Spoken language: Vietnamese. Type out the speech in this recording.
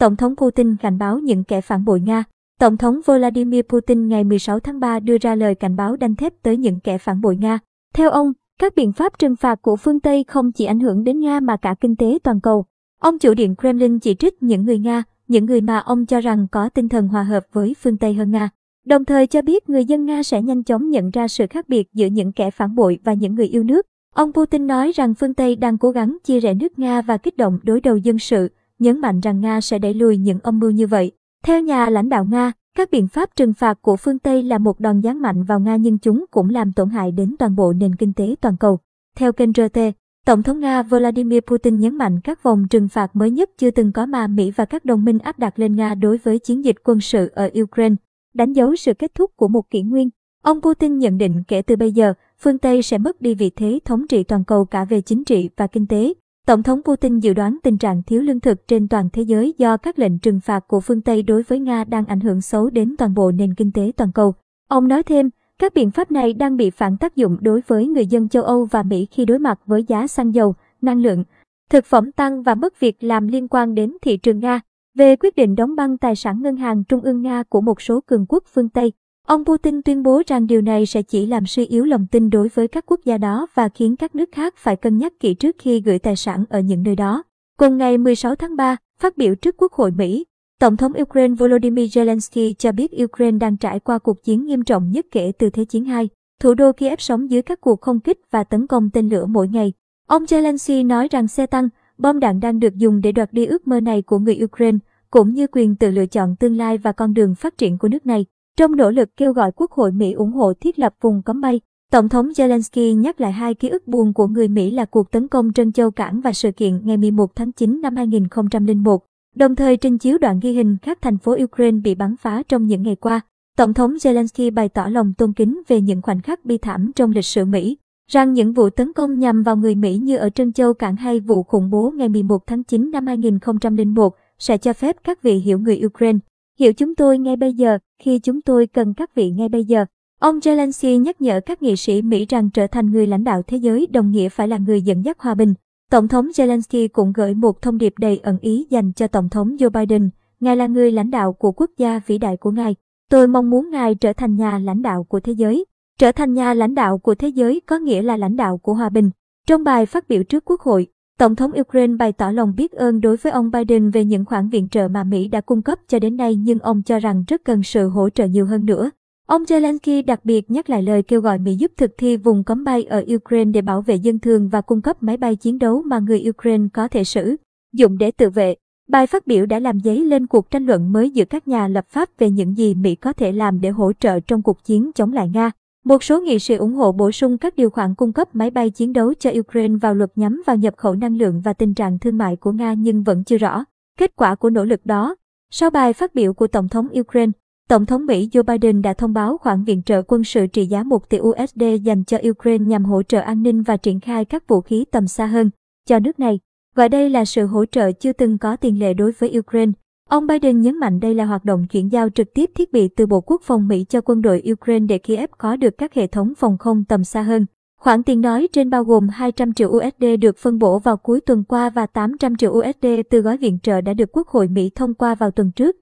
Tổng thống Putin cảnh báo những kẻ phản bội Nga. Tổng thống Vladimir Putin ngày 16 tháng 3 đưa ra lời cảnh báo đanh thép tới những kẻ phản bội Nga. Theo ông, các biện pháp trừng phạt của phương Tây không chỉ ảnh hưởng đến Nga mà cả kinh tế toàn cầu. Ông chủ điện Kremlin chỉ trích những người Nga, những người mà ông cho rằng có tinh thần hòa hợp với phương Tây hơn Nga. Đồng thời cho biết người dân Nga sẽ nhanh chóng nhận ra sự khác biệt giữa những kẻ phản bội và những người yêu nước. Ông Putin nói rằng phương Tây đang cố gắng chia rẽ nước Nga và kích động đối đầu dân sự, nhấn mạnh rằng Nga sẽ đẩy lùi những âm mưu như vậy. Theo nhà lãnh đạo Nga, các biện pháp trừng phạt của phương Tây là một đòn giáng mạnh vào Nga nhưng chúng cũng làm tổn hại đến toàn bộ nền kinh tế toàn cầu. Theo kênh RT, Tổng thống Nga Vladimir Putin nhấn mạnh các vòng trừng phạt mới nhất chưa từng có mà Mỹ và các đồng minh áp đặt lên Nga đối với chiến dịch quân sự ở Ukraine, đánh dấu sự kết thúc của một kỷ nguyên. Ông Putin nhận định kể từ bây giờ, phương Tây sẽ mất đi vị thế thống trị toàn cầu cả về chính trị và kinh tế. Tổng thống Putin dự đoán tình trạng thiếu lương thực trên toàn thế giới do các lệnh trừng phạt của phương Tây đối với Nga đang ảnh hưởng xấu đến toàn bộ nền kinh tế toàn cầu. Ông nói thêm, các biện pháp này đang bị phản tác dụng đối với người dân châu Âu và Mỹ khi đối mặt với giá xăng dầu, năng lượng, thực phẩm tăng và mất việc làm liên quan đến thị trường Nga. Về quyết định đóng băng tài sản ngân hàng trung ương Nga của một số cường quốc phương Tây, ông Putin tuyên bố rằng điều này sẽ chỉ làm suy yếu lòng tin đối với các quốc gia đó và khiến các nước khác phải cân nhắc kỹ trước khi gửi tài sản ở những nơi đó. Cùng ngày 16 tháng 3, phát biểu trước Quốc hội Mỹ, Tổng thống Ukraine Volodymyr Zelensky cho biết Ukraine đang trải qua cuộc chiến nghiêm trọng nhất kể từ Thế chiến II. Thủ đô Kiev sống dưới các cuộc không kích và tấn công tên lửa mỗi ngày. Ông Zelensky nói rằng xe tăng, bom đạn đang được dùng để đoạt đi ước mơ này của người Ukraine, cũng như quyền tự lựa chọn tương lai và con đường phát triển của nước này. Trong nỗ lực kêu gọi Quốc hội Mỹ ủng hộ thiết lập vùng cấm bay, Tổng thống Zelensky nhắc lại hai ký ức buồn của người Mỹ là cuộc tấn công Trân Châu Cảng và sự kiện ngày 11 tháng 9 năm 2001 đồng thời trình chiếu đoạn ghi hình các thành phố Ukraine bị bắn phá trong những ngày qua. Tổng thống Zelensky bày tỏ lòng tôn kính về những khoảnh khắc bi thảm trong lịch sử Mỹ, rằng những vụ tấn công nhằm vào người Mỹ như ở Trân Châu Cảng hay vụ khủng bố ngày 11 tháng 9 năm 2001 sẽ cho phép các vị hiểu người Ukraine, hiểu chúng tôi ngay bây giờ khi chúng tôi cần các vị ngay bây giờ. Ông Zelensky nhắc nhở các nghị sĩ Mỹ rằng trở thành người lãnh đạo thế giới đồng nghĩa phải là người dẫn dắt hòa bình, Tổng thống Zelensky cũng gửi một thông điệp đầy ẩn ý dành cho Tổng thống Joe Biden. Ngài là người lãnh đạo của quốc gia vĩ đại của Ngài. Tôi mong muốn Ngài trở thành nhà lãnh đạo của thế giới. Trở thành nhà lãnh đạo của thế giới có nghĩa là lãnh đạo của hòa bình. Trong bài phát biểu trước Quốc hội, Tổng thống Ukraine bày tỏ lòng biết ơn đối với ông Biden về những khoản viện trợ mà Mỹ đã cung cấp cho đến nay, nhưng ông cho rằng rất cần sự hỗ trợ nhiều hơn nữa. Ông Zelensky đặc biệt nhắc lại lời kêu gọi Mỹ giúp thực thi vùng cấm bay ở Ukraine để bảo vệ dân thường và cung cấp máy bay chiến đấu mà người Ukraine có thể sử dụng để tự vệ. Bài phát biểu đã làm dấy lên cuộc tranh luận mới giữa các nhà lập pháp về những gì Mỹ có thể làm để hỗ trợ trong cuộc chiến chống lại Nga. Một số nghị sĩ ủng hộ bổ sung các điều khoản cung cấp máy bay chiến đấu cho Ukraine vào luật nhắm vào nhập khẩu năng lượng và tình trạng thương mại của Nga nhưng vẫn chưa rõ kết quả của nỗ lực đó. Sau bài phát biểu của Tổng thống Ukraine, Tổng thống Mỹ Joe Biden đã thông báo khoản viện trợ quân sự trị giá 1 tỷ USD dành cho Ukraine nhằm hỗ trợ an ninh và triển khai các vũ khí tầm xa hơn cho nước này. Gọi đây là sự hỗ trợ chưa từng có tiền lệ đối với Ukraine. Ông Biden nhấn mạnh đây là hoạt động chuyển giao trực tiếp thiết bị từ Bộ Quốc phòng Mỹ cho quân đội Ukraine để Kiev có được các hệ thống phòng không tầm xa hơn. Khoản tiền nói trên bao gồm 200 triệu USD được phân bổ vào cuối tuần qua và 800 triệu USD từ gói viện trợ đã được Quốc hội Mỹ thông qua vào tuần trước.